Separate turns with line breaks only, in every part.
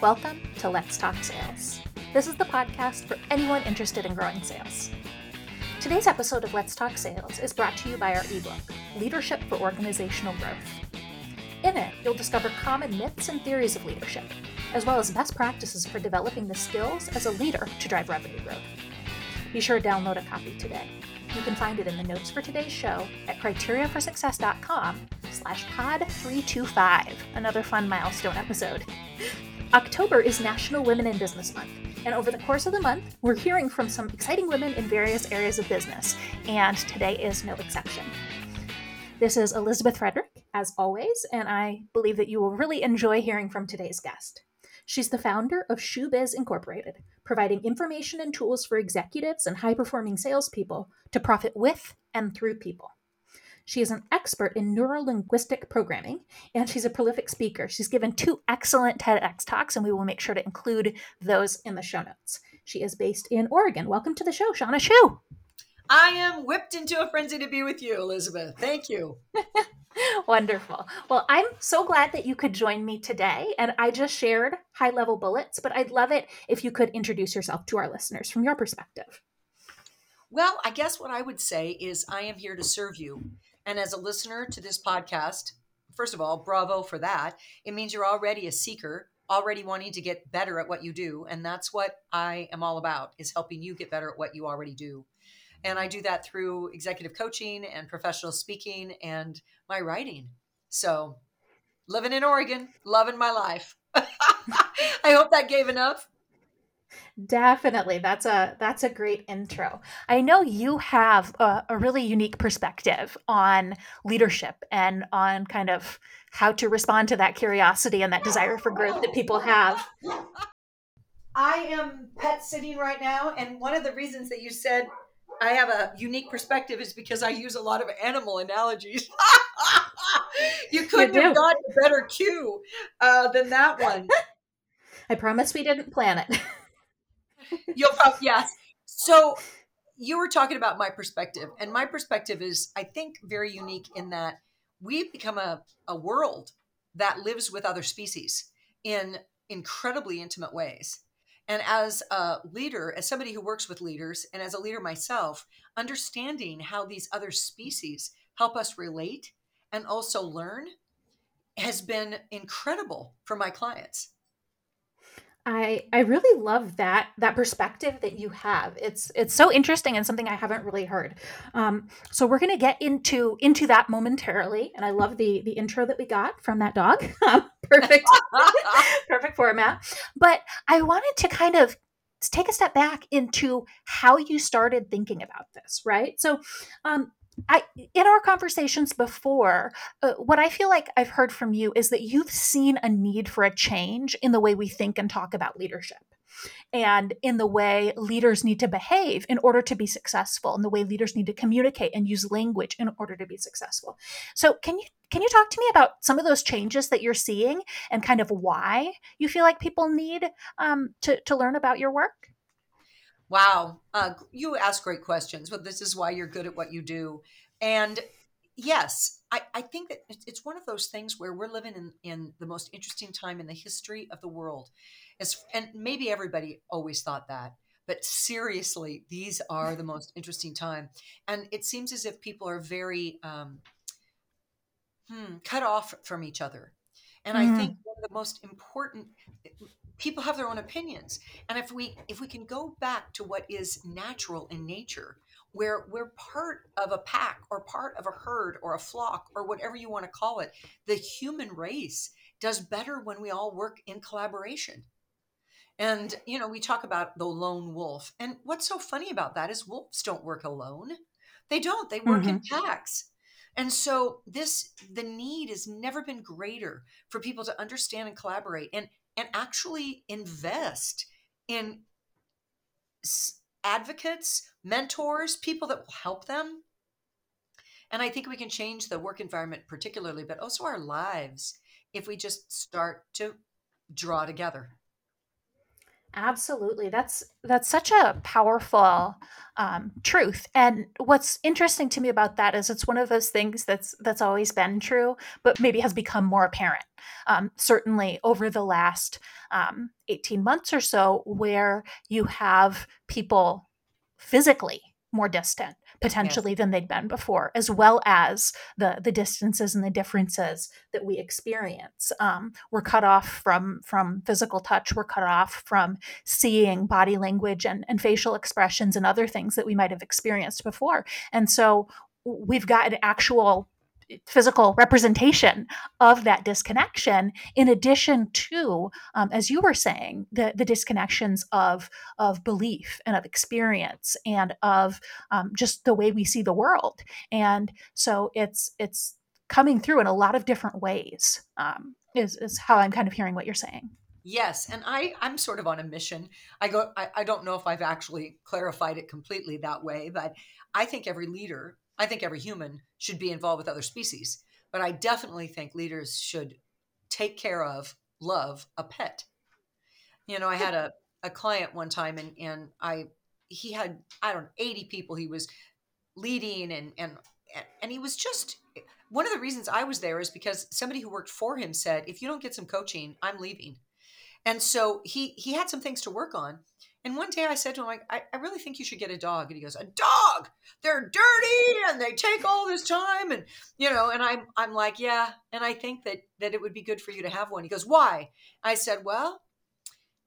Welcome to Let's Talk Sales. This is the podcast for anyone interested in growing sales. Today's episode of Let's Talk Sales is brought to you by our ebook, Leadership for Organizational Growth. In it, you'll discover common myths and theories of leadership, as well as best practices for developing the skills as a leader to drive revenue growth. Be sure to download a copy today. You can find it in the notes for today's show at criteriaforsuccess.com slash pod 325, another fun milestone episode. October is National Women in Business Month, and over the course of the month, we're hearing from some exciting women in various areas of business, and today is no exception. This is Elizabeth Frederick, as always, and I believe that you will really enjoy hearing from today's guest. She's the founder of ShoeBiz Incorporated, providing information and tools for executives and high performing salespeople to profit with and through people. She is an expert in neurolinguistic programming, and she's a prolific speaker. She's given two excellent TEDx talks, and we will make sure to include those in the show notes. She is based in Oregon. Welcome to the show, Shawna Schuh.
I am whipped into a frenzy to be with you, Elizabeth. Thank you.
Wonderful. Well, I'm so glad that you could join me today. And I just shared high level bullets, but I'd love it if you could introduce yourself to our listeners from your perspective.
Well, I guess what I would say is I am here to serve you. And as a listener to this podcast, first of all, bravo for that. It means you're already a seeker, already wanting to get better at what you do. And that's what I am all about is helping you get better at what you already do. And I do that through executive coaching and professional speaking and my writing. So living in Oregon, loving my life. I hope that gave enough.
Definitely. That's a that's a great intro. I know you have a, a, really unique perspective on leadership and on kind of how to respond to that curiosity and that desire for growth that people have.
I am pet sitting right now and one of the reasons that you said I have a unique perspective is because I use a lot of animal analogies. you couldn't you have gotten a better cue uh, than that one.
I promise we didn't plan it.
You'll probably yes. So you were talking about my perspective, and my perspective is, I think, very unique in that we've become a, a world that lives with other species in incredibly intimate ways. And as a leader, as somebody who works with leaders, and as a leader myself, understanding how these other species help us relate and also learn has been incredible for my clients.
I I really love that that perspective that you have. It's it's so interesting and something I haven't really heard. Um, so we're gonna get into into that momentarily, and I love the the intro that we got from that dog. perfect, perfect format. But I wanted to kind of take a step back into how you started thinking about this, right? So, um, I in our conversations before, uh, what I feel like I've heard from you is that you've seen a need for a change in the way we think and talk about leadership and in the way leaders need to behave in order to be successful and the way leaders need to communicate and use language in order to be successful. So can you can you talk to me about some of those changes that you're seeing and kind of why you feel like people need um, to, to learn about your work
Wow. Uh, you ask great questions, but this is why you're good at what you do. And yes, I, I think that it's one of those things where we're living in, in the most interesting time in the history of the world. As, and maybe everybody always thought that. But seriously, these are the most interesting time. And it seems as if people are very um, hmm, cut off from each other. And mm. I think one of the most important people have their own opinions. And if we if we can go back to what is natural in nature where we're part of a pack or part of a herd or a flock or whatever you want to call it the human race does better when we all work in collaboration. And you know we talk about the lone wolf and what's so funny about that is wolves don't work alone. They don't they work mm-hmm. in packs. And so this the need has never been greater for people to understand and collaborate. And and actually invest in advocates, mentors, people that will help them. And I think we can change the work environment, particularly, but also our lives, if we just start to draw together.
Absolutely. That's that's such a powerful um, truth. And what's interesting to me about that is it's one of those things that's that's always been true, but maybe has become more apparent. Um, certainly over the last um, 18 months or so, where you have people physically more distant potentially yes. than they'd been before, as well as the the distances and the differences that we experience. Um, we're cut off from from physical touch. We're cut off from seeing body language and, and facial expressions and other things that we might have experienced before. And so we've got an actual physical representation of that disconnection in addition to um, as you were saying the, the disconnections of of belief and of experience and of um, just the way we see the world and so it's it's coming through in a lot of different ways um, is, is how i'm kind of hearing what you're saying
Yes, and I I'm sort of on a mission. I go I, I don't know if I've actually clarified it completely that way, but I think every leader I think every human should be involved with other species, but I definitely think leaders should take care of, love a pet. You know, I had a, a client one time and, and I, he had, I don't know, 80 people he was leading and, and, and he was just, one of the reasons I was there is because somebody who worked for him said, if you don't get some coaching, I'm leaving. And so he, he had some things to work on and one day I said to him, like, I, I really think you should get a dog. And he goes, A dog? They're dirty and they take all this time. And, you know, and I'm I'm like, Yeah. And I think that that it would be good for you to have one. He goes, Why? I said, Well,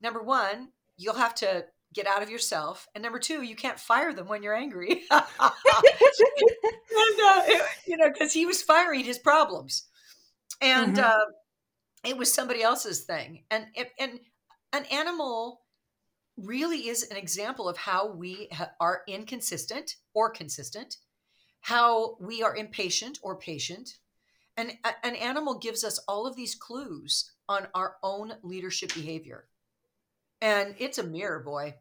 number one, you'll have to get out of yourself. And number two, you can't fire them when you're angry. and, uh, it, you know, because he was firing his problems. And mm-hmm. uh, it was somebody else's thing. And, and an animal really is an example of how we ha- are inconsistent or consistent, how we are impatient or patient. And a- an animal gives us all of these clues on our own leadership behavior. And it's a mirror, boy.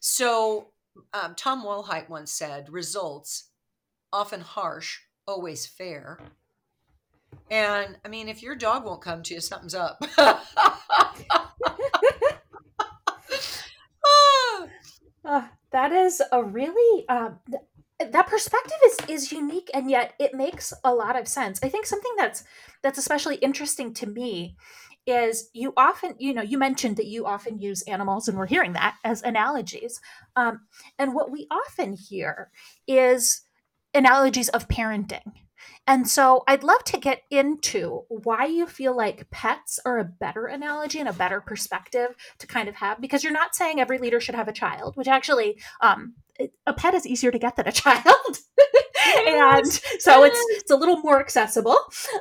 So um, Tom Wollheit once said results, often harsh, always fair. And I mean, if your dog won't come to you, something's up.
Uh, that is a really uh, th- that perspective is is unique and yet it makes a lot of sense. I think something that's that's especially interesting to me is you often you know you mentioned that you often use animals and we're hearing that as analogies um, and what we often hear is analogies of parenting and so I'd love to get into why you feel like pets are a better analogy and a better perspective to kind of have, because you're not saying every leader should have a child, which actually um, a pet is easier to get than a child. and so it's it's a little more accessible.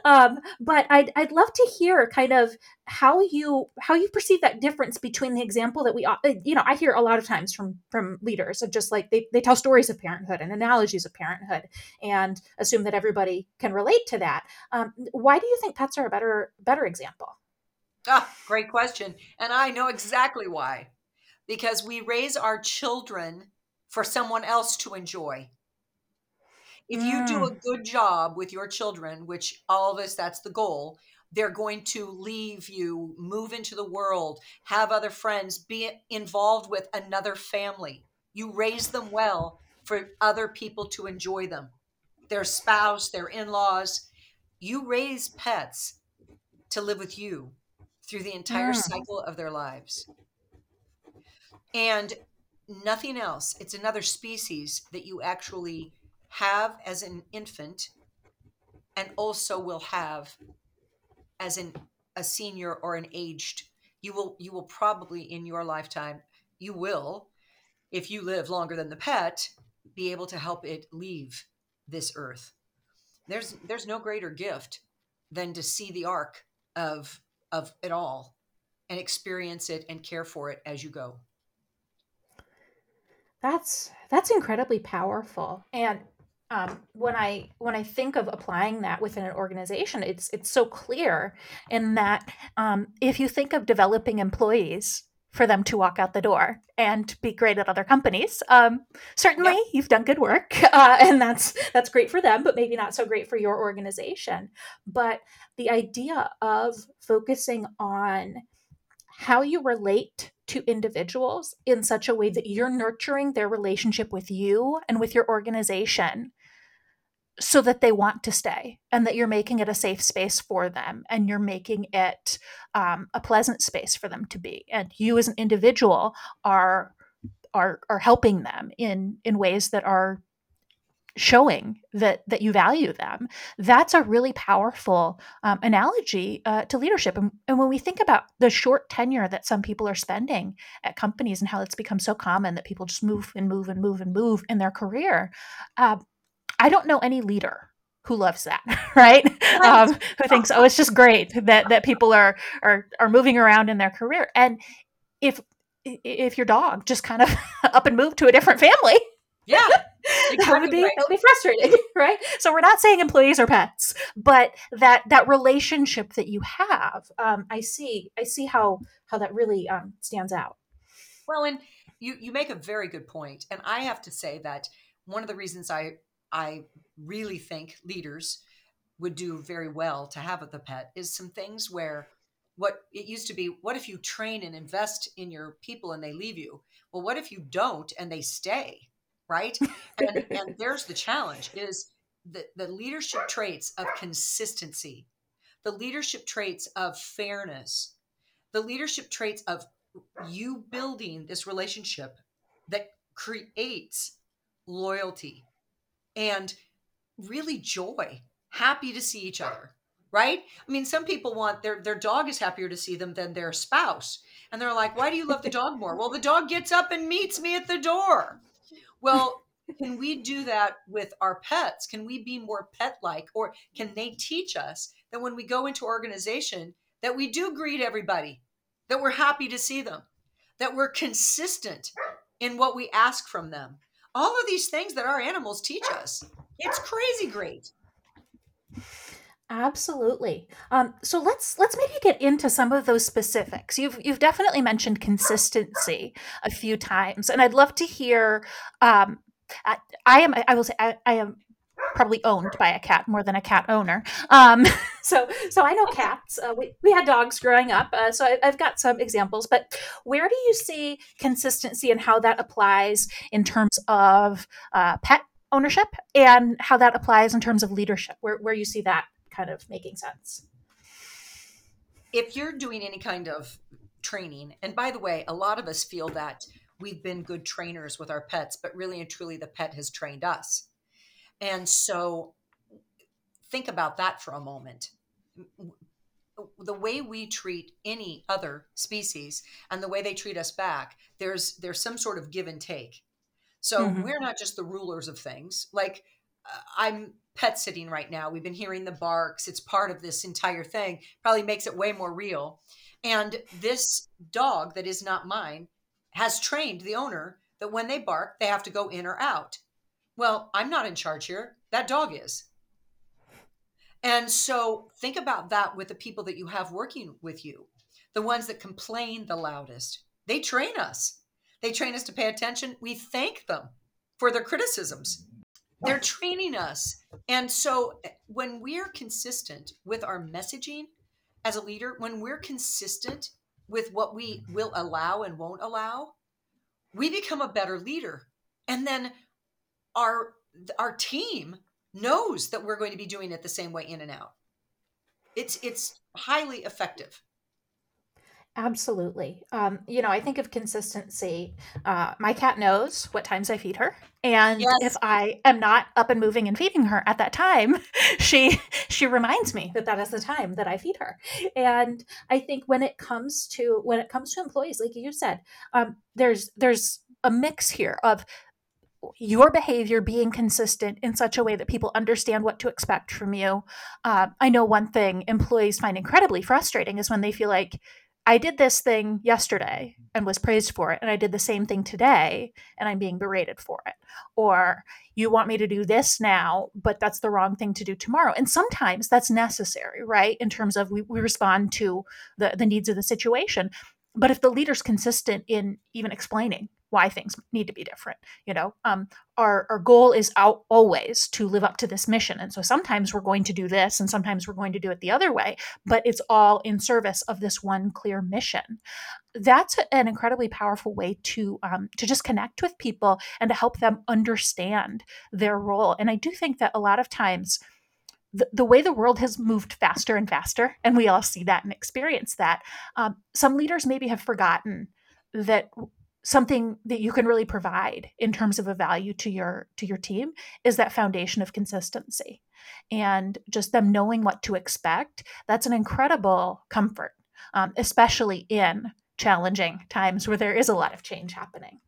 Um, but I'd I'd love to hear kind of how you how you perceive that difference between the example that we uh, you know I hear a lot of times from from leaders of just like they they tell stories of parenthood and analogies of parenthood and assume that everybody can relate to that. Um, why do you think pets are a better better example?
Ah, great question, and I know exactly why. Because we raise our children for someone else to enjoy. If you do a mm. good job with your children, which all of us, that's the goal, they're going to leave you, move into the world, have other friends, be involved with another family. You raise them well for other people to enjoy them, their spouse, their in laws. You raise pets to live with you through the entire mm. cycle of their lives. And nothing else. It's another species that you actually have as an infant and also will have as an a senior or an aged. You will you will probably in your lifetime you will if you live longer than the pet be able to help it leave this earth. There's there's no greater gift than to see the arc of of it all and experience it and care for it as you go
that's that's incredibly powerful. And um, when I when I think of applying that within an organization, it's it's so clear in that um, if you think of developing employees for them to walk out the door and be great at other companies, um, certainly yep. you've done good work, uh, and that's that's great for them, but maybe not so great for your organization. But the idea of focusing on how you relate to individuals in such a way that you're nurturing their relationship with you and with your organization so that they want to stay and that you're making it a safe space for them and you're making it um, a pleasant space for them to be. And you as an individual are are are helping them in in ways that are showing that that you value them that's a really powerful um, analogy uh, to leadership and, and when we think about the short tenure that some people are spending at companies and how it's become so common that people just move and move and move and move in their career uh, I don't know any leader who loves that, right? right. Um, who thinks, oh, it's just great that that people are are are moving around in their career. And if if your dog just kind of up and moved to a different family,
yeah,
that would be right. that would be frustrating, right? So we're not saying employees are pets, but that that relationship that you have, um, I see, I see how how that really um, stands out.
Well, and you you make a very good point, and I have to say that one of the reasons I I really think leaders would do very well to have at the pet is some things where what it used to be what if you train and invest in your people and they leave you well what if you don't and they stay right and and there's the challenge is the, the leadership traits of consistency the leadership traits of fairness the leadership traits of you building this relationship that creates loyalty and really joy, happy to see each other, right? I mean, some people want their their dog is happier to see them than their spouse. And they're like, "Why do you love the dog more?" well, the dog gets up and meets me at the door. Well, can we do that with our pets? Can we be more pet-like or can they teach us that when we go into organization that we do greet everybody, that we're happy to see them, that we're consistent in what we ask from them, all of these things that our animals teach us. It's crazy great.
Absolutely. Um, so let's let's maybe get into some of those specifics. You've you've definitely mentioned consistency a few times, and I'd love to hear. Um, I, I am I will say I, I am probably owned by a cat more than a cat owner. Um, so, so I know cats. Uh, we, we had dogs growing up, uh, so I, have got some examples. But where do you see consistency and how that applies in terms of uh, pet ownership, and how that applies in terms of leadership? Where where you see that kind of making sense?
If you're doing any kind of training, and by the way, a lot of us feel that we've been good trainers with our pets, but really and truly, the pet has trained us and so think about that for a moment. The way we treat any other species and the way they treat us back, there's there's some sort of give and take. So mm-hmm. we're not just the rulers of things. Like uh, I'm pet sitting right now. We've been hearing the barks. It's part of this entire thing. Probably makes it way more real. And this dog that is not mine has trained the owner that when they bark, they have to go in or out. Well, I'm not in charge here. That dog is. And so think about that with the people that you have working with you, the ones that complain the loudest. They train us. They train us to pay attention. We thank them for their criticisms. They're training us. And so eh, when we're consistent with our messaging as a leader, when we're consistent with what we will allow and won't allow, we become a better leader. And then our our team knows that we're going to be doing it the same way in and out. It's it's highly effective.
Absolutely. Um, you know, I think of consistency. Uh, my cat knows what times I feed her, and yes. if I am not up and moving and feeding her at that time, she she reminds me that that is the time that I feed her. And I think when it comes to when it comes to employees, like you said, um, there's there's a mix here of your behavior being consistent in such a way that people understand what to expect from you. Uh, I know one thing employees find incredibly frustrating is when they feel like, I did this thing yesterday and was praised for it, and I did the same thing today and I'm being berated for it. Or you want me to do this now, but that's the wrong thing to do tomorrow. And sometimes that's necessary, right? In terms of we, we respond to the, the needs of the situation. But if the leader's consistent in even explaining why things need to be different you know? Um, our, our goal is out always to live up to this mission and so sometimes we're going to do this and sometimes we're going to do it the other way but it's all in service of this one clear mission. That's an incredibly powerful way to um, to just connect with people and to help them understand their role and i do think that a lot of times the, the way the world has moved faster and faster, and we all see that and experience that, um, some leaders maybe have forgotten that something that you can really provide in terms of a value to your to your team is that foundation of consistency and just them knowing what to expect. That's an incredible comfort um, especially in challenging times where there is a lot of change happening.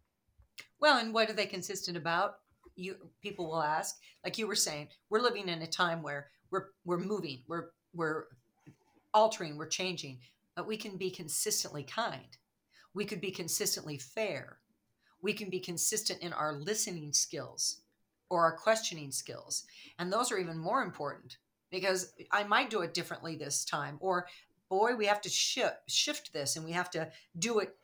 Well and what are they consistent about? You people will ask like you were saying we're living in a time where we're we're moving we're we're altering we're changing but we can be consistently kind we could be consistently fair. We can be consistent in our listening skills or our questioning skills. And those are even more important because i might do it differently this time or boy we have to shift shift this and we have to do it.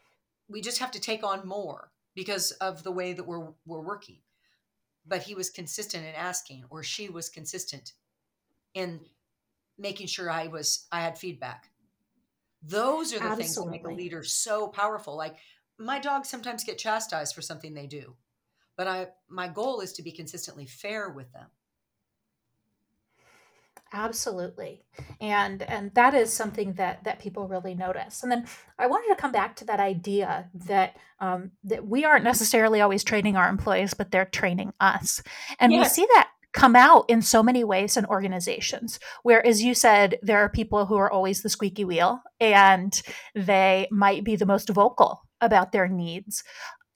We just have to take on more because of the way that we're we're working. But he was consistent in asking or she was consistent in making sure i was i had feedback those are the Absolutely. things that make a leader so powerful like my dogs sometimes get chastised for something they do but i my goal is to be consistently fair with them
absolutely and and that is something that that people really notice and then i wanted to come back to that idea that um, that we aren't necessarily always training our employees but they're training us and yes. we see that come out in so many ways in organizations where as you said there are people who are always the squeaky wheel and they might be the most vocal about their needs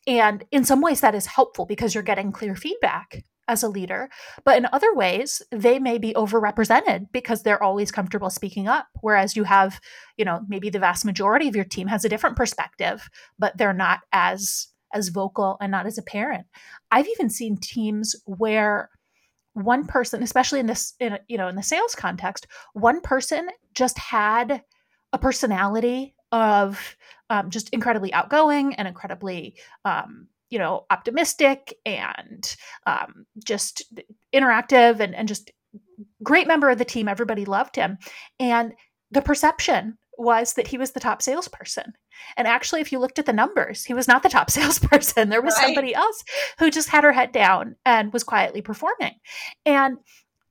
and in some ways that is helpful because you're getting clear feedback as a leader. But in other ways, they may be overrepresented because they're always comfortable speaking up. Whereas you have, you know, maybe the vast majority of your team has a different perspective, but they're not as as vocal and not as apparent. I've even seen teams where one person, especially in this, in, you know, in the sales context, one person just had a personality of um, just incredibly outgoing and incredibly um, you know optimistic and um, just interactive and, and just great member of the team. Everybody loved him. And the perception was that he was the top salesperson and actually if you looked at the numbers he was not the top salesperson. There was right. somebody else who just had her head down and was quietly performing. And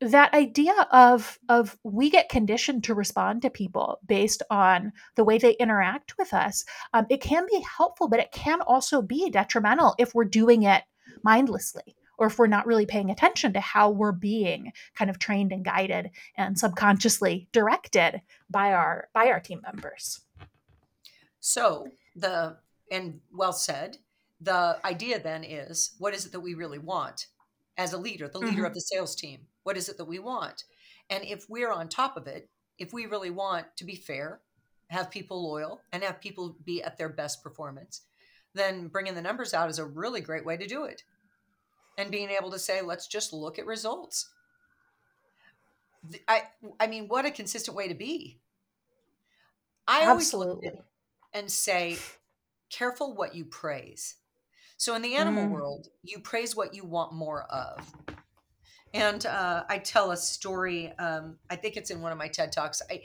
that idea of of we get conditioned to respond to people based on the way they interact with us um, it can be helpful but it can also be detrimental if we're doing it mindlessly or if we're not really paying attention to how we're being kind of trained and guided and subconsciously directed by our by our team members
so the and well said the idea then is what is it that we really want as a leader the leader mm-hmm. of the sales team what is it that we want? And if we're on top of it, if we really want to be fair, have people loyal, and have people be at their best performance, then bringing the numbers out is a really great way to do it. And being able to say, let's just look at results. I, I mean, what a consistent way to be. I Absolutely. always and say, careful what you praise. So in the animal mm. world, you praise what you want more of. And uh, I tell a story. Um, I think it's in one of my TED talks. I,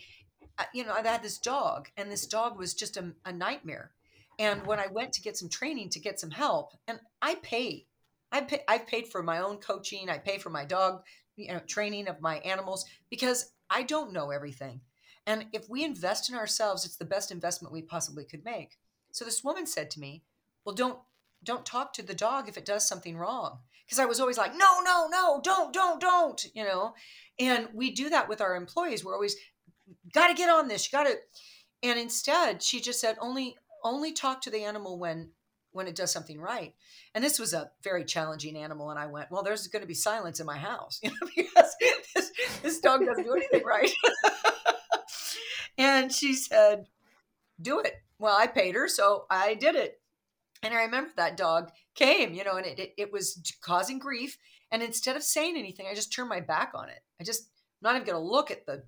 I you know, I had this dog, and this dog was just a, a nightmare. And when I went to get some training to get some help, and I pay, I pay, I've paid for my own coaching. I pay for my dog, you know, training of my animals because I don't know everything. And if we invest in ourselves, it's the best investment we possibly could make. So this woman said to me, "Well, don't don't talk to the dog if it does something wrong." because I was always like, no, no, no, don't, don't, don't, you know. And we do that with our employees. We're always got to get on this. You got to. And instead, she just said, only, only talk to the animal when when it does something right. And this was a very challenging animal. And I went, well, there's going to be silence in my house, you know, because this, this dog doesn't do anything right. and she said, do it. Well, I paid her, so I did it. And I remember that dog came, you know, and it, it, it was causing grief. And instead of saying anything, I just turned my back on it. I just not even going to look at the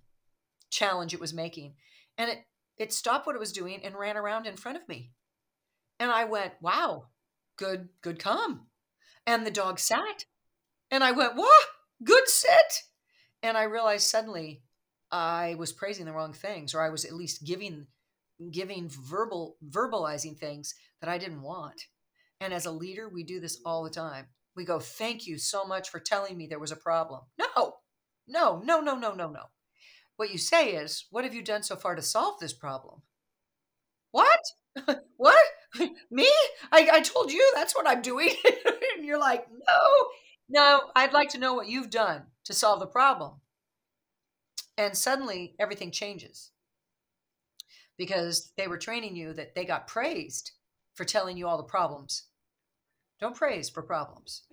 challenge it was making. And it, it stopped what it was doing and ran around in front of me. And I went, wow, good, good come. And the dog sat. And I went, what? Good sit. And I realized suddenly I was praising the wrong things, or I was at least giving giving verbal verbalizing things that I didn't want. And as a leader, we do this all the time. We go, thank you so much for telling me there was a problem. No, no, no, no, no, no, no. What you say is, what have you done so far to solve this problem? What? what? Me? I, I told you that's what I'm doing. and you're like, no, no, I'd like to know what you've done to solve the problem. And suddenly everything changes because they were training you that they got praised for telling you all the problems. Don't praise for problems.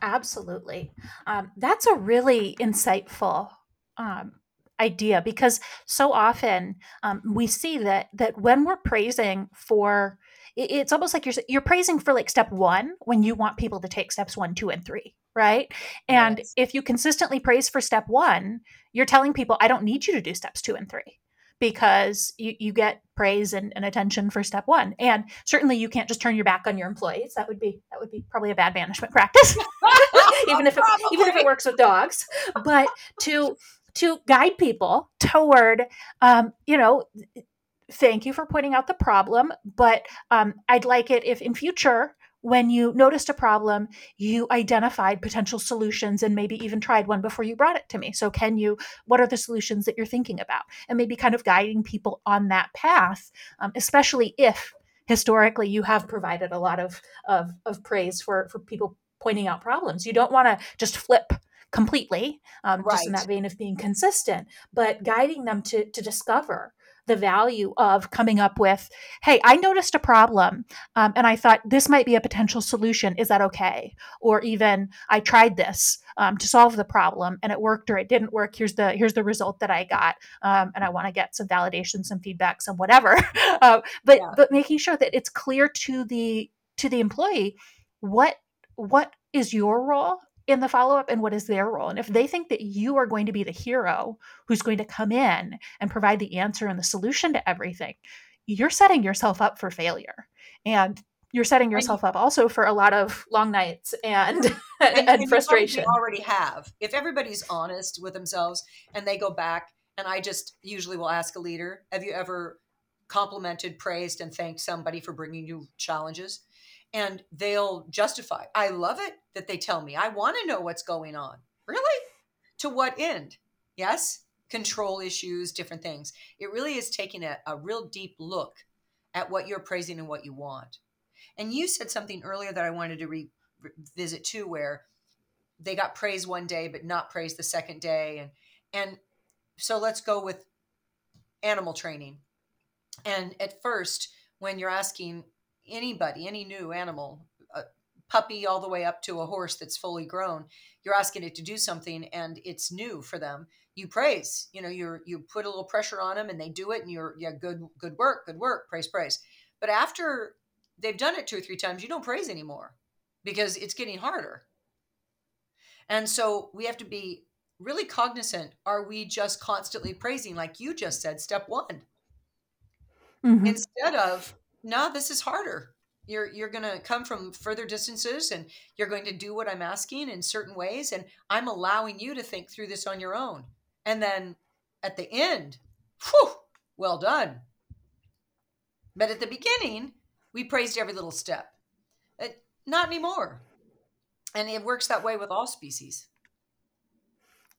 Absolutely. Um, that's a really insightful um, idea because so often um, we see that that when we're praising for it's almost like you're you're praising for like step one when you want people to take steps one two and three right? And yes. if you consistently praise for step one you're telling people i don't need you to do steps two and three because you, you get praise and, and attention for step one. And certainly you can't just turn your back on your employees. That would be that would be probably a bad management practice even if it, even if it works with dogs. But to to guide people toward um, you know thank you for pointing out the problem but um, i'd like it if in future when you noticed a problem you identified potential solutions and maybe even tried one before you brought it to me. So can you what are the solutions that you're thinking about? And maybe kind of guiding people on that path um, especially if historically you have provided a lot of, of, of praise for, for people pointing out problems. You don't want to just flip completely, um, right. just in that vein of being consistent, but guiding them to to discover the value of coming up with, hey, I noticed a problem um, and I thought this might be a potential solution. Is that okay? Or even I tried this um, to solve the problem and it worked or it didn't work. Here's the here's the result that I got, um, and I want to get some validation, some feedback, some whatever. uh, but yeah. but making sure that it's clear to the to the employee what what is your role in the follow up and what is their role. And if they think that you are going to be the hero who's going to come in and provide the answer and the solution to everything, you're setting yourself up for failure. And you're setting yourself up also for a lot of long nights and and, and frustration.
already have. If everybody's honest with themselves and they go back, and I just usually will ask a leader, "Have you ever complimented, praised, and thanked somebody for bringing you challenges?" And they'll justify. I love it that they tell me. I want to know what's going on. Really? To what end? Yes, control issues, different things. It really is taking a, a real deep look at what you're praising and what you want. And you said something earlier that I wanted to re- revisit too, where they got praised one day but not praised the second day, and and so let's go with animal training. And at first, when you're asking anybody, any new animal, a puppy all the way up to a horse that's fully grown, you're asking it to do something and it's new for them. You praise, you know, you're you put a little pressure on them and they do it and you're yeah, good good work, good work, praise, praise. But after they've done it two or three times, you don't praise anymore because it's getting harder. And so we have to be really cognizant are we just constantly praising like you just said step 1 mm-hmm. instead of no, this is harder. You're you're going to come from further distances and you're going to do what I'm asking in certain ways and I'm allowing you to think through this on your own. And then at the end, whew, well done. But at the beginning, we praised every little step. Uh, not anymore. And it works that way with all species.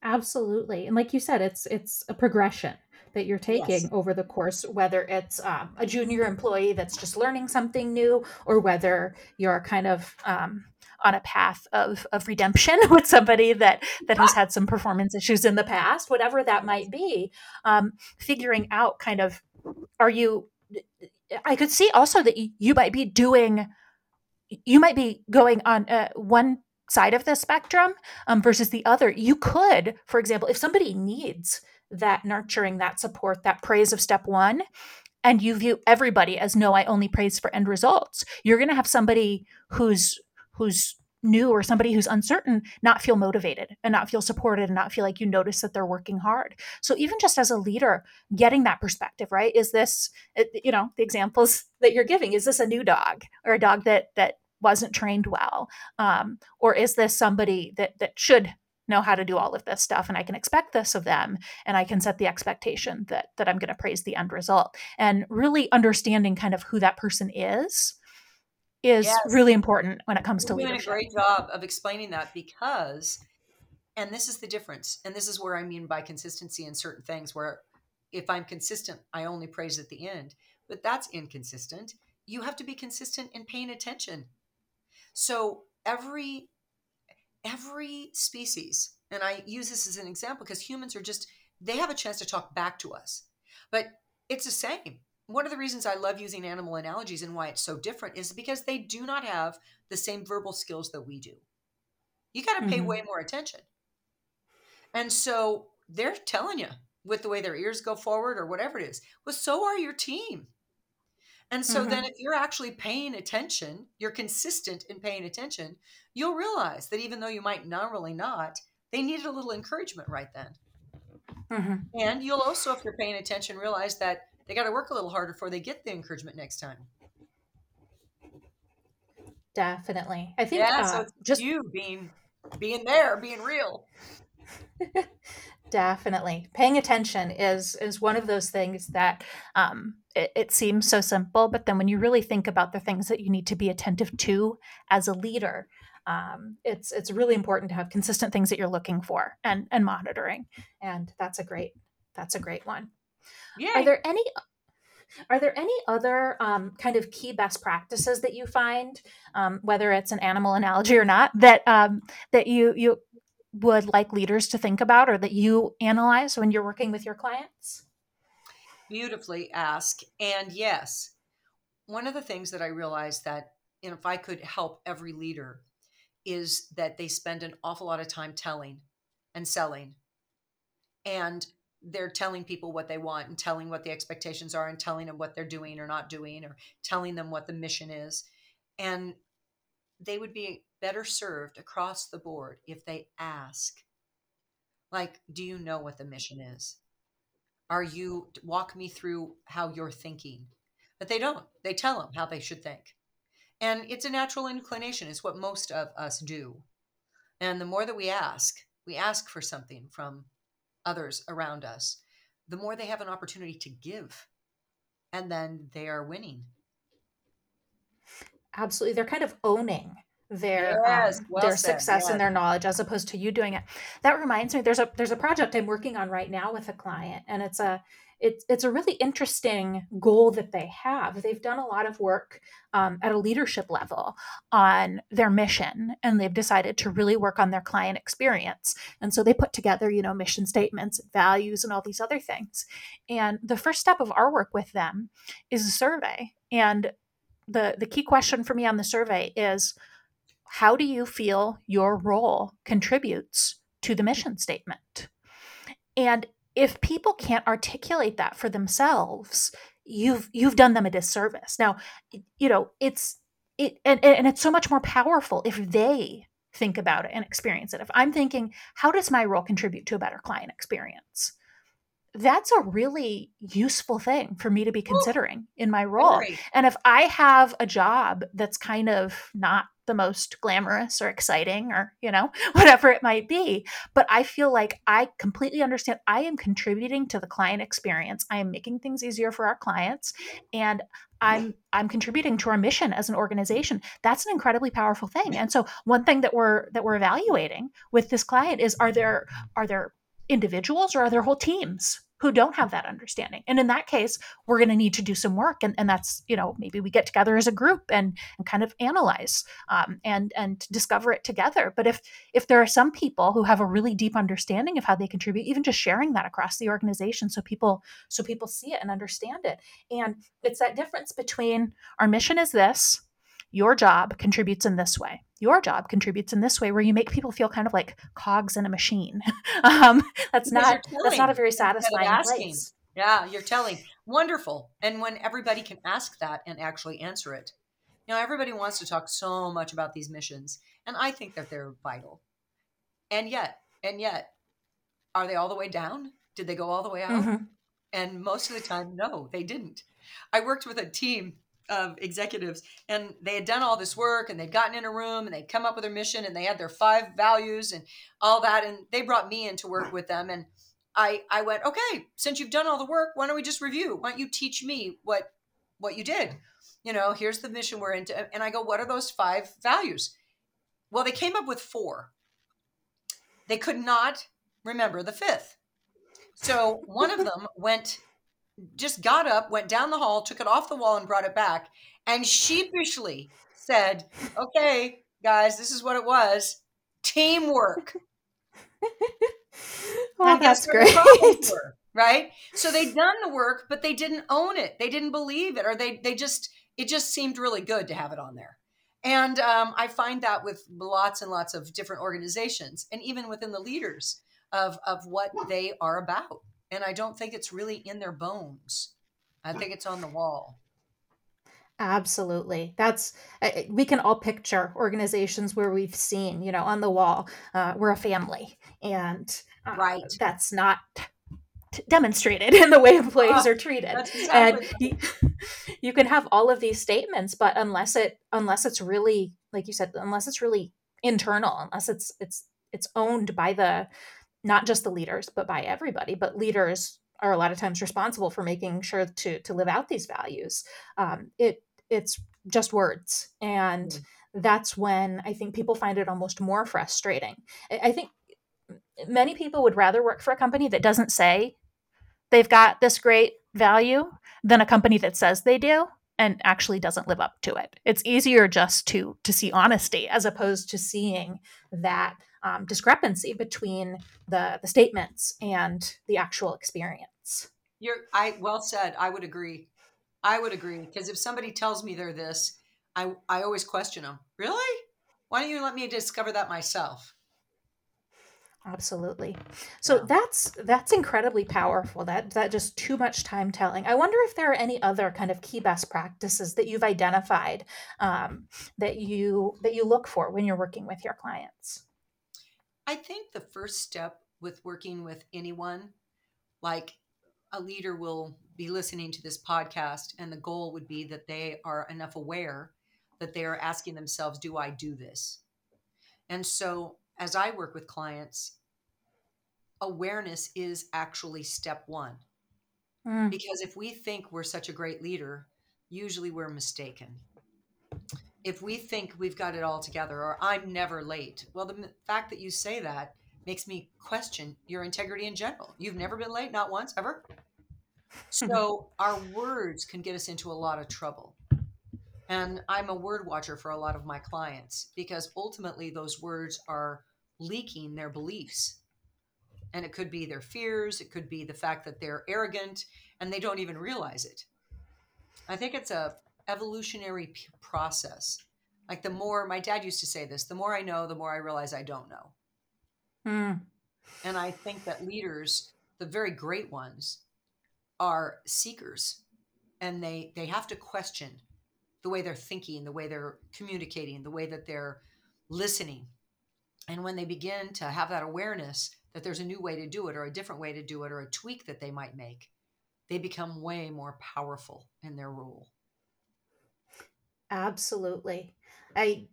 Absolutely. And like you said, it's it's a progression that you're taking yes. over the course, whether it's um, a junior employee that's just learning something new, or whether you're kind of um, on a path of, of redemption with somebody that that has had some performance issues in the past, whatever that might be. Um, figuring out kind of are you? I could see also that you might be doing, you might be going on uh, one side of the spectrum um, versus the other. You could, for example, if somebody needs that nurturing, that support, that praise of step one, and you view everybody as no, I only praise for end results, you're going to have somebody who's who's new or somebody who's uncertain not feel motivated and not feel supported and not feel like you notice that they're working hard. So even just as a leader getting that perspective right? Is this you know the examples that you're giving is this a new dog or a dog that that wasn't trained well? Um, or is this somebody that that should know how to do all of this stuff and i can expect this of them and i can set the expectation that that i'm going to praise the end result and really understanding kind of who that person is is yes. really important when it comes You're to
doing
leadership.
a great job of explaining that because and this is the difference and this is where i mean by consistency in certain things where if i'm consistent i only praise at the end but that's inconsistent you have to be consistent in paying attention so every every species, and I use this as an example because humans are just, they have a chance to talk back to us. But it's the same. One of the reasons I love using animal analogies and why it's so different is because they do not have the same verbal skills that we do. You got to pay mm-hmm. way more attention. And so they're telling you with the way their ears go forward or whatever it is. Well, so are your team. And so mm-hmm. then, if you're actually paying attention, you're consistent in paying attention, you'll realize that even though you might normally not, they needed a little encouragement right then. Mm-hmm. And you'll also, if you're paying attention, realize that they got to work a little harder before they get the encouragement next time.
Definitely, I think.
Yeah, uh, so just you being being there, being real.
Definitely, paying attention is is one of those things that um, it, it, seems so simple, but then when you really think about the things that you need to be attentive to as a leader, um, it's it's really important to have consistent things that you're looking for and and monitoring. And that's a great that's a great one. Yeah. Are there any are there any other um, kind of key best practices that you find, um, whether it's an animal analogy or not, that um, that you you would like leaders to think about or that you analyze when you're working with your clients?
Beautifully ask. And yes, one of the things that I realized that if I could help every leader is that they spend an awful lot of time telling and selling. And they're telling people what they want and telling what the expectations are and telling them what they're doing or not doing or telling them what the mission is. And they would be better served across the board if they ask, like, do you know what the mission is? Are you walk me through how you're thinking? But they don't. They tell them how they should think. And it's a natural inclination, it's what most of us do. And the more that we ask, we ask for something from others around us, the more they have an opportunity to give. And then they are winning.
Absolutely. They're kind of owning their yes, um, well their said, success yes. and their knowledge as opposed to you doing it. That reminds me there's a there's a project I'm working on right now with a client and it's a it's it's a really interesting goal that they have. They've done a lot of work um, at a leadership level on their mission, and they've decided to really work on their client experience. And so they put together, you know, mission statements, values, and all these other things. And the first step of our work with them is a survey. And the the key question for me on the survey is how do you feel your role contributes to the mission statement? And if people can't articulate that for themselves, you've you've done them a disservice. Now, you know, it's it and, and it's so much more powerful if they think about it and experience it. If I'm thinking, how does my role contribute to a better client experience? That's a really useful thing for me to be considering in my role. And if I have a job that's kind of not the most glamorous or exciting or you know whatever it might be but i feel like i completely understand i am contributing to the client experience. I am making things easier for our clients and i'm i'm contributing to our mission as an organization. That's an incredibly powerful thing and so one thing that we're that we're evaluating with this client is are there are there individuals or are there whole teams who don't have that understanding. And in that case, we're going to need to do some work. And, and that's, you know, maybe we get together as a group and, and kind of analyze um, and, and discover it together. But if, if there are some people who have a really deep understanding of how they contribute, even just sharing that across the organization so people, so people see it and understand it. And it's that difference between our mission is this, your job contributes in this way your job contributes in this way where you make people feel kind of like cogs in a machine um, that's not that's not a very satisfying place
yeah you're telling wonderful and when everybody can ask that and actually answer it You know, everybody wants to talk so much about these missions, and I think that they're vital. And yet, and yet, are they all the way down? Did they go all the way out? Mm-hmm. And most of the time, no, they didn't. I worked with a team of executives and they had done all this work and they'd gotten in a room and they'd come up with their mission and they had their five values and all that. And they brought me in to work with them. And I, I went, okay, since you've done all the work, why don't we just review? Why don't you teach me what, what you did? You know, here's the mission we're into. And I go, what are those five values? Well, they came up with four. They could not remember the fifth. So one of them went, just got up, went down the hall, took it off the wall, and brought it back. And sheepishly said, okay, guys, this is what it was teamwork.
oh, that's great.
Were, right? So they'd done the work, but they didn't own it. They didn't believe it, or they they just it just seemed really good to have it on there. And um, I find that with lots and lots of different organizations, and even within the leaders of of what they are about. And I don't think it's really in their bones. I think it's on the wall.
Absolutely. That's we can all picture organizations where we've seen, you know, on the wall, uh, we're a family, and uh, right. That's not t- demonstrated in the way employees oh, are treated. Exactly and you, you can have all of these statements, but unless it unless it's really like you said, unless it's really internal, unless it's it's it's owned by the not just the leaders, but by everybody. But leaders are a lot of times responsible for making sure to to live out these values. Um, it it's just words, and mm. that's when I think people find it almost more frustrating. I, I think many people would rather work for a company that doesn't say they've got this great value than a company that says they do and actually doesn't live up to it. It's easier just to to see honesty as opposed to seeing that um, discrepancy between the the statements and the actual experience.
You're I well said. I would agree. I would agree because if somebody tells me they're this, I I always question them. Really? Why don't you let me discover that myself?
Absolutely. So yeah. that's that's incredibly powerful. That that just too much time telling. I wonder if there are any other kind of key best practices that you've identified um, that you that you look for when you're working with your clients.
I think the first step with working with anyone, like a leader will be listening to this podcast, and the goal would be that they are enough aware that they are asking themselves, "Do I do this?" And so as I work with clients, awareness is actually step one. Mm. Because if we think we're such a great leader, usually we're mistaken. If we think we've got it all together or I'm never late, well, the fact that you say that makes me question your integrity in general. You've never been late, not once, ever. So our words can get us into a lot of trouble. And I'm a word watcher for a lot of my clients because ultimately those words are leaking their beliefs. And it could be their fears, it could be the fact that they're arrogant and they don't even realize it. I think it's a evolutionary p- process. Like the more my dad used to say this, the more I know, the more I realize I don't know. Mm. And I think that leaders, the very great ones, are seekers and they they have to question the way they're thinking, the way they're communicating, the way that they're listening. And when they begin to have that awareness that there's a new way to do it or a different way to do it or a tweak that they might make, they become way more powerful in their role.
Absolutely. I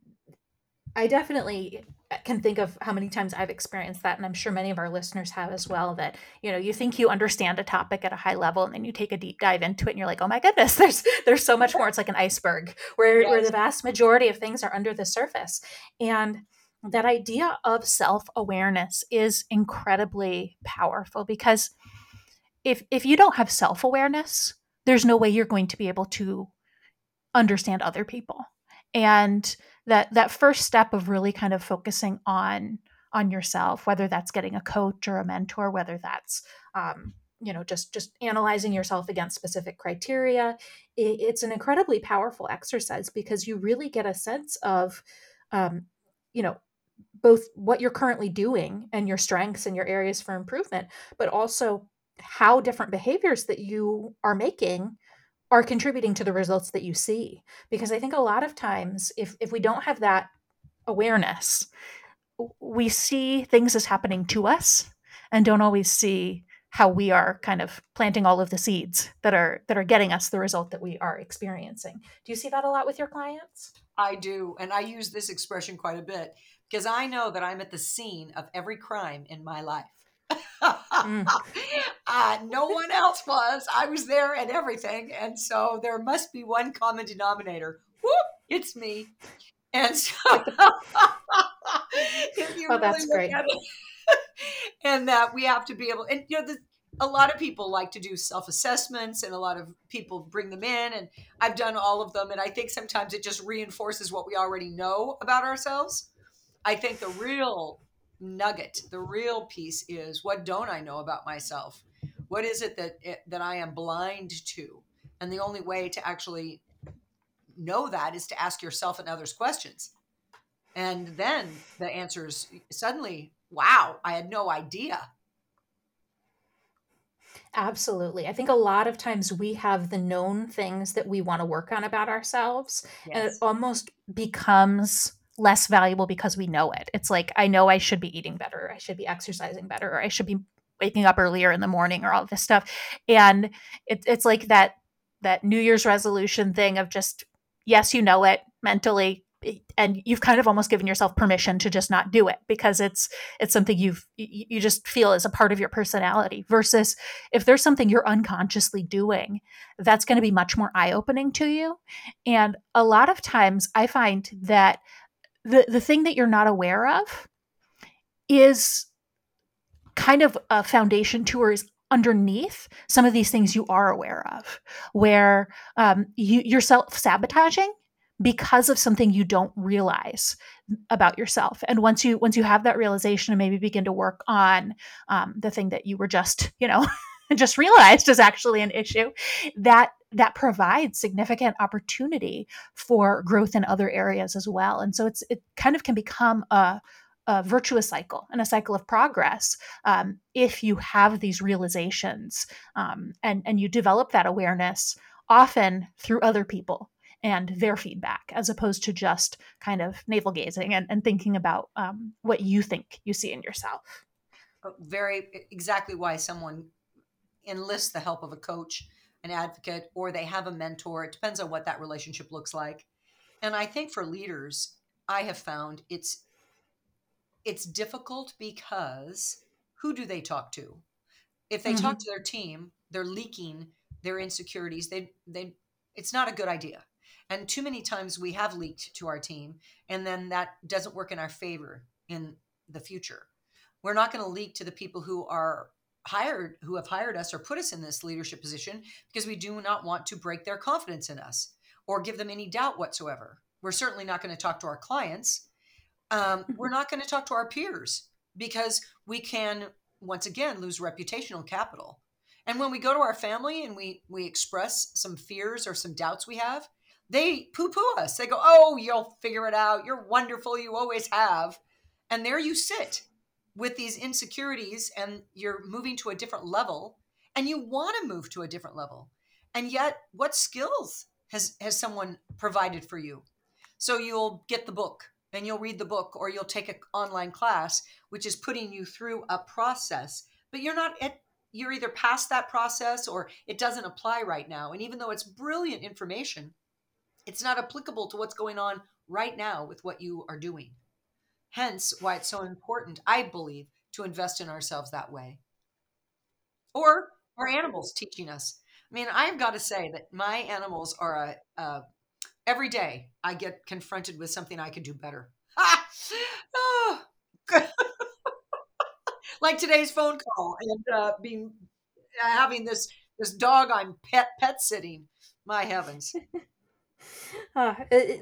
I definitely can think of how many times I've experienced that, and I'm sure many of our listeners have as well. That you know, you think you understand a topic at a high level, and then you take a deep dive into it, and you're like, "Oh my goodness, there's there's so much more." It's like an iceberg, where yes. where the vast majority of things are under the surface, and that idea of self awareness is incredibly powerful because if if you don't have self awareness, there's no way you're going to be able to understand other people. And that that first step of really kind of focusing on on yourself whether that's getting a coach or a mentor whether that's um, you know just just analyzing yourself against specific criteria it, it's an incredibly powerful exercise because you really get a sense of um, you know both what you're currently doing and your strengths and your areas for improvement but also how different behaviors that you are making are contributing to the results that you see. Because i think a lot of times if if we don't have that awareness we see things as happening to us and don't always see how we are kind of planting all of the seeds that are that are getting us the result that we are experiencing. Do you see that a lot with your clients?
I do and i use this expression quite a bit because i know that i'm at the scene of every crime in my life mm. uh, no one else was. I was there and everything and so there must be one common denominator. Whoop, it's me. And so
if you oh, really that's great.
and that we have to be able and you know the, a lot of people like to do self-assessments and a lot of people bring them in and i've done all of them and i think sometimes it just reinforces what we already know about ourselves. I think the real nugget the real piece is what don't i know about myself what is it that it, that i am blind to and the only way to actually know that is to ask yourself and others questions and then the answers suddenly wow, I had no idea.
Absolutely. I think a lot of times we have the known things that we want to work on about ourselves, yes. and it almost becomes less valuable because we know it. It's like, I know I should be eating better, I should be exercising better, or I should be waking up earlier in the morning, or all this stuff. And it, it's like that that New Year's resolution thing of just, yes, you know it mentally, and you've kind of almost given yourself permission to just not do it because it's it's something you've you just feel is a part of your personality versus if there's something you're unconsciously doing that's going to be much more eye-opening to you and a lot of times i find that the the thing that you're not aware of is kind of a foundation to or is underneath some of these things you are aware of where um, you, you're self-sabotaging because of something you don't realize about yourself. And once you once you have that realization and maybe begin to work on um, the thing that you were just you know just realized is actually an issue that that provides significant opportunity for growth in other areas as well. And so it's it kind of can become a a virtuous cycle and a cycle of progress um, if you have these realizations um, and and you develop that awareness often through other people and their feedback as opposed to just kind of navel gazing and, and thinking about um, what you think you see in yourself.
Oh, very exactly why someone enlists the help of a coach an advocate or they have a mentor. It depends on what that relationship looks like. And i think for leaders i have found it's it's difficult because who do they talk to? If they mm-hmm. talk to their team they're leaking their insecurities. They they it's not a good idea. And too many times we have leaked to our team, and then that doesn't work in our favor in the future. We're not going to leak to the people who are hired, who have hired us or put us in this leadership position, because we do not want to break their confidence in us or give them any doubt whatsoever. We're certainly not going to talk to our clients. Um, we're not going to talk to our peers because we can once again lose reputational capital. And when we go to our family and we we express some fears or some doubts we have, they poo poo us. They go, Oh, you'll figure it out. You're wonderful. You always have. And there you sit with these insecurities and you're moving to a different level and you want to move to a different level. And yet, what skills has, has someone provided for you? So you'll get the book and you'll read the book or you'll take an online class, which is putting you through a process, but you're not at you're either past that process or it doesn't apply right now. And even though it's brilliant information, it's not applicable to what's going on right now with what you are doing. Hence, why it's so important, I believe, to invest in ourselves that way. Or our animals teaching us. I mean, I've got to say that my animals are a, a every day I get confronted with something I could do better. oh. like today's phone call and uh, being having this this dog I'm pet pet sitting. My heavens.
Uh,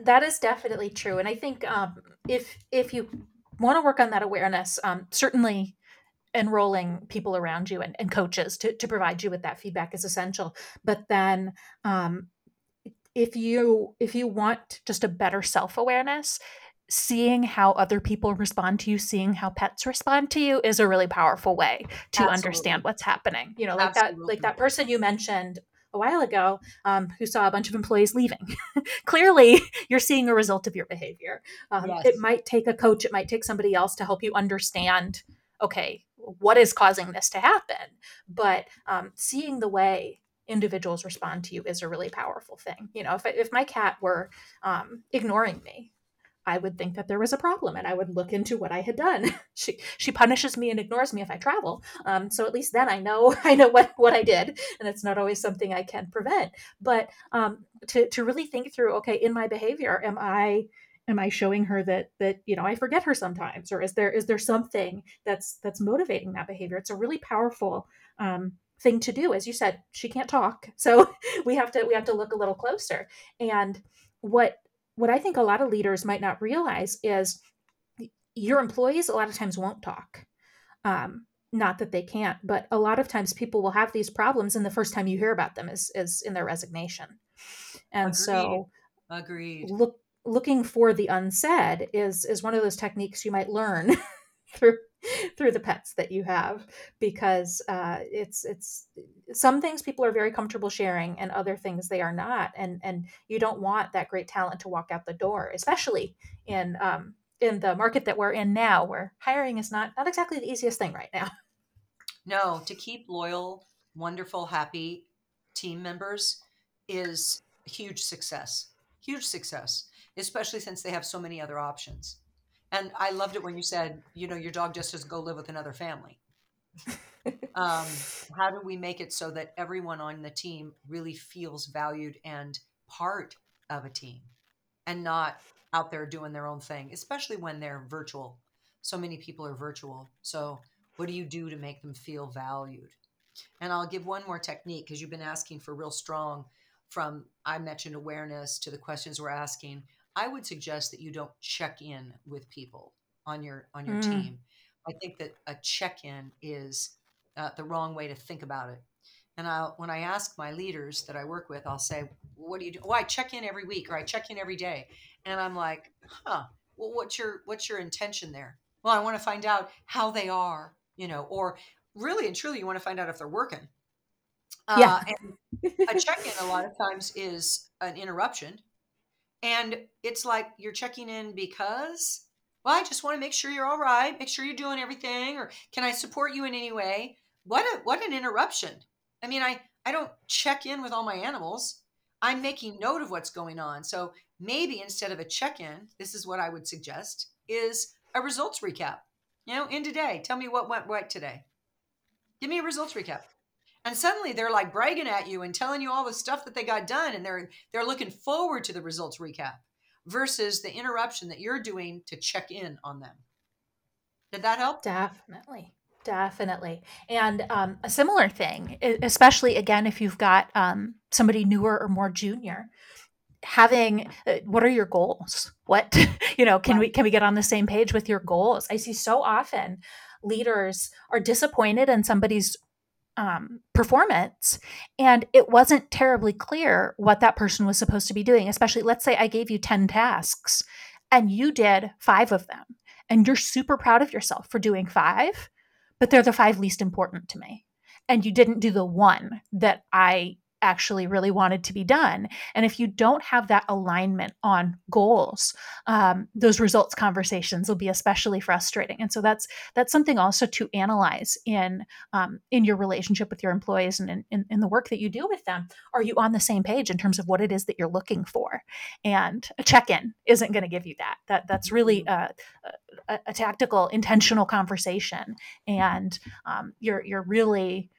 that is definitely true, and I think um, if if you want to work on that awareness, um, certainly enrolling people around you and, and coaches to, to provide you with that feedback is essential. But then, um, if you if you want just a better self awareness, seeing how other people respond to you, seeing how pets respond to you, is a really powerful way to Absolutely. understand what's happening. You know, like Absolutely. that like that person you mentioned a while ago um, who saw a bunch of employees leaving. Clearly, you're seeing a result of your behavior. Um, yes. It might take a coach, it might take somebody else to help you understand okay, what is causing this to happen? But um, seeing the way individuals respond to you is a really powerful thing. You know, if, if my cat were um, ignoring me, I would think that there was a problem and I would look into what I had done. she she punishes me and ignores me if I travel. Um, so at least then I know I know what, what I did and it's not always something I can prevent. But um, to, to really think through, okay, in my behavior, am I am I showing her that that you know I forget her sometimes or is there is there something that's that's motivating that behavior? It's a really powerful um, thing to do. As you said, she can't talk. So we have to we have to look a little closer. And what what I think a lot of leaders might not realize is your employees a lot of times won't talk. Um, not that they can't, but a lot of times people will have these problems, and the first time you hear about them is is in their resignation. And Agreed. so,
Agreed.
Look, looking for the unsaid is is one of those techniques you might learn through through the pets that you have because uh, it's it's some things people are very comfortable sharing and other things they are not and and you don't want that great talent to walk out the door especially in um, in the market that we're in now where hiring is not not exactly the easiest thing right now.
No to keep loyal wonderful happy team members is huge success huge success especially since they have so many other options and I loved it when you said, you know, your dog just doesn't go live with another family. um, how do we make it so that everyone on the team really feels valued and part of a team and not out there doing their own thing, especially when they're virtual? So many people are virtual. So, what do you do to make them feel valued? And I'll give one more technique because you've been asking for real strong from I mentioned awareness to the questions we're asking. I would suggest that you don't check in with people on your on your mm. team. I think that a check in is uh, the wrong way to think about it. And I, when I ask my leaders that I work with, I'll say, "What do you do?" "Well, I check in every week, or I check in every day." And I'm like, "Huh? Well, what's your what's your intention there?" Well, I want to find out how they are, you know, or really and truly, you want to find out if they're working. Uh, yeah. and a check in a lot of times is an interruption and it's like you're checking in because, well, I just want to make sure you're all right, make sure you're doing everything, or can I support you in any way? What a what an interruption. I mean, I I don't check in with all my animals. I'm making note of what's going on. So maybe instead of a check-in, this is what I would suggest is a results recap. You know, in today, tell me what went right today. Give me a results recap and suddenly they're like bragging at you and telling you all the stuff that they got done and they're they're looking forward to the results recap versus the interruption that you're doing to check in on them. Did that help?
Definitely. Definitely. And um, a similar thing especially again if you've got um, somebody newer or more junior having uh, what are your goals? What you know can we can we get on the same page with your goals? I see so often leaders are disappointed in somebody's um, performance and it wasn't terribly clear what that person was supposed to be doing especially let's say i gave you 10 tasks and you did five of them and you're super proud of yourself for doing five but they're the five least important to me and you didn't do the one that i actually really wanted to be done. And if you don't have that alignment on goals, um, those results conversations will be especially frustrating. And so that's that's something also to analyze in um, in your relationship with your employees and in, in, in, the work that you do with them. Are you on the same page in terms of what it is that you're looking for? And a check-in isn't going to give you that. That that's really mm-hmm. a, a, a tactical, intentional conversation, and um, you're you're really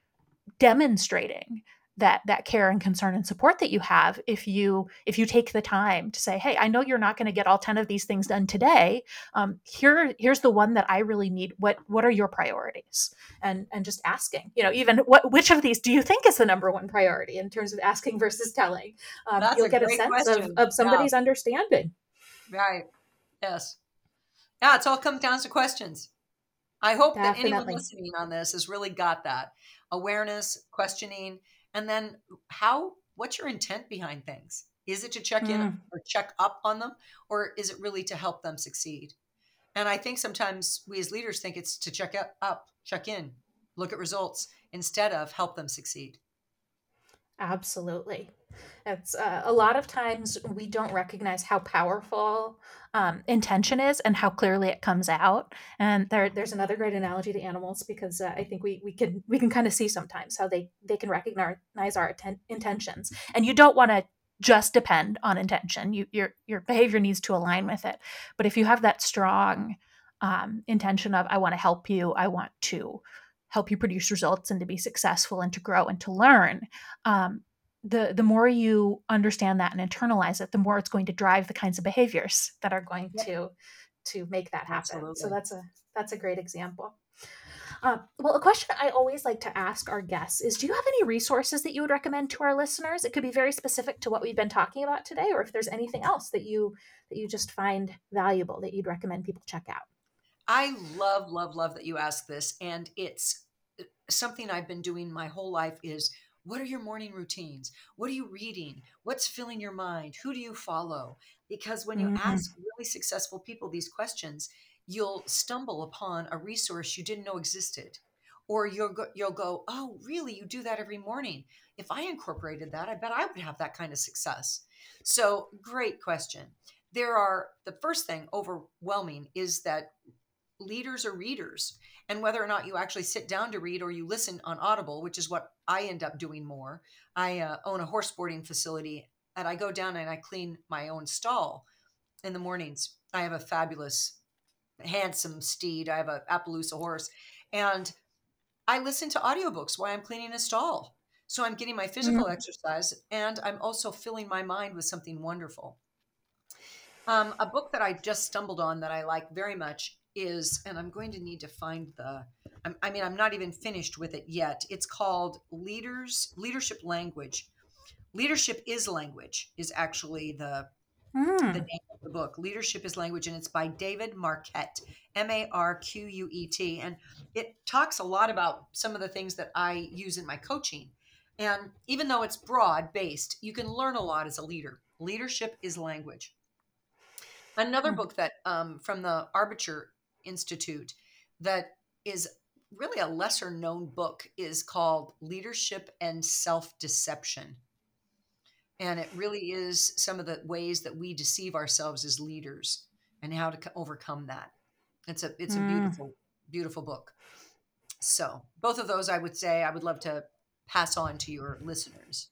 demonstrating that that care and concern and support that you have if you if you take the time to say hey i know you're not going to get all 10 of these things done today um, here here's the one that i really need. What what are your priorities? And and just asking you know even what which of these do you think is the number one priority in terms of asking versus telling? Um, you'll a get a sense of, of somebody's yeah. understanding.
Right. Yes. Yeah it's all comes down to questions. I hope Definitely. that anyone listening on this has really got that. Awareness questioning and then how what's your intent behind things? Is it to check in mm. or check up on them or is it really to help them succeed? And i think sometimes we as leaders think it's to check up check in look at results instead of help them succeed
Absolutely. It's uh, a lot of times we don't recognize how powerful um, intention is and how clearly it comes out. And there, there's another great analogy to animals because uh, I think we we can we can kind of see sometimes how they they can recognize our atten- intentions. And you don't want to just depend on intention. You, your your behavior needs to align with it. But if you have that strong um, intention of I want to help you, I want to help you produce results and to be successful and to grow and to learn um, the the more you understand that and internalize it the more it's going to drive the kinds of behaviors that are going yep. to to make that happen Absolutely. so that's a that's a great example uh, well, a question I always like to ask our guests is Do you have any resources that you would recommend to our listeners? It could be very specific to what we've been talking about today, or if there's anything else that you that you just find valuable that you'd recommend people check out.
I love, love, love that you ask this, and it's uh, something I've been doing my whole life. Is what are your morning routines? What are you reading? What's filling your mind? Who do you follow? Because when you mm-hmm. ask really successful people these questions, you'll stumble upon a resource you didn't know existed. Or you'll go, you'll go, oh, really? You do that every morning? If I incorporated that, I bet I would have that kind of success. So, great question. There are the first thing overwhelming is that leaders are readers and whether or not you actually sit down to read or you listen on audible which is what i end up doing more. I uh, own a horse boarding facility and i go down and i clean my own stall in the mornings. I have a fabulous handsome steed. I have a appaloosa horse and i listen to audiobooks while i'm cleaning a stall. So i'm getting my physical mm-hmm. exercise and i'm also filling my mind with something wonderful. Um, a book that i just stumbled on that i like very much is, and I'm going to need to find the, I mean, I'm not even finished with it yet. It's called Leaders Leadership Language. Leadership is language is actually the mm. the name of the book. Leadership is language, and it's by David Marquet, M A R Q U E T, and it talks a lot about some of the things that I use in my coaching. And even though it's broad based, you can learn a lot as a leader. Leadership is language. Another mm. book that um, from the Arbinger Institute that is really a lesser known book is called Leadership and Self Deception. And it really is some of the ways that we deceive ourselves as leaders and how to overcome that. It's a it's a mm. beautiful beautiful book. So, both of those I would say I would love to pass on to your listeners.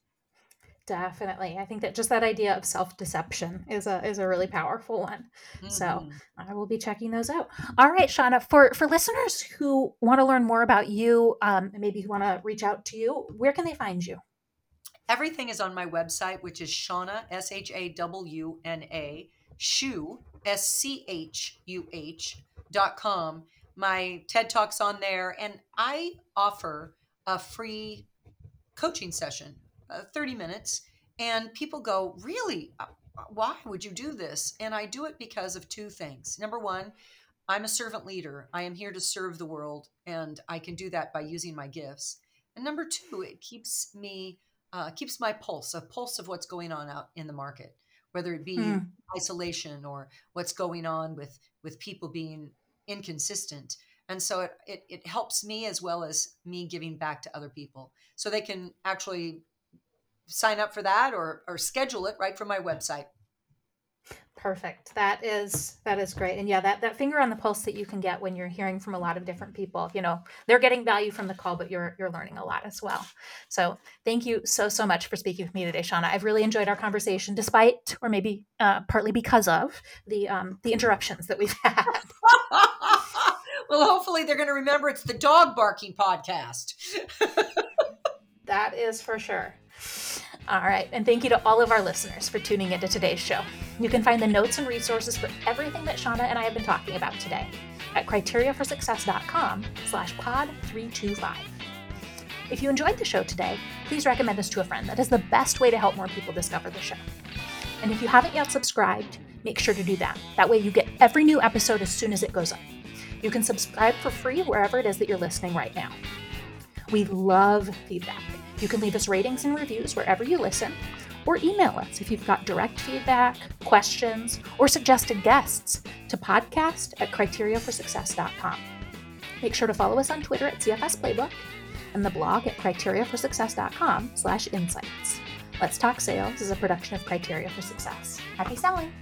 Definitely. I think that just that idea of self-deception is a is a really powerful one. Mm-hmm. So I will be checking those out. All right, Shawna, for for listeners who want to learn more about you, um, maybe who want to reach out to you, where can they find you?
Everything is on my website, which is Shawna S H A W N A Schuh S C H U H dot com. My TED Talk's on there, and I offer a free coaching session uh, 30 minutes and people go really? Uh, why would you do this? And i do it because of two things. Number one i'm a servant leader. I am here to serve the world and i can do that by using my gifts. And number two it keeps me uh, keeps my pulse a pulse of what's going on out in the market whether it be mm. isolation or what's going on with with people being inconsistent. And so it, it, it helps me as well as me giving back to other people. So they can actually sign up for that or or schedule it right from my website.
Perfect. That is that is great. And yeah that that finger on the pulse that you can get when you're hearing from a lot of different people you know they're getting value from the call but you're you're learning a lot as well. So thank you so so much for speaking with me today Shawna. I've really enjoyed our conversation despite or maybe uh, partly because of the um the interruptions that we've had.
Well hopefully they're going to remember it's the dog barking podcast.
That is for sure all right, and thank you to all of our listeners for tuning into today's show. You can find the notes and resources for everything that Shawna and I have been talking about today at criteriaforsuccess.com slash pod 325. If you enjoyed the show today, please recommend us to a friend. That is the best way to help more people discover the show. And if you haven't yet subscribed, make sure to do that. That way you get every new episode as soon as it goes up. You can subscribe for free wherever it is that you're listening right now. We love feedback. You can leave us ratings and reviews wherever you listen, or email us if you've got direct feedback, questions, or suggested guests to podcast at criteriaforsuccess.com. Make sure to follow us on Twitter at CFS Playbook and the blog at criteriaforsuccess.com slash insights. Let's Talk Sales is a production of Criteria for Success. Happy selling!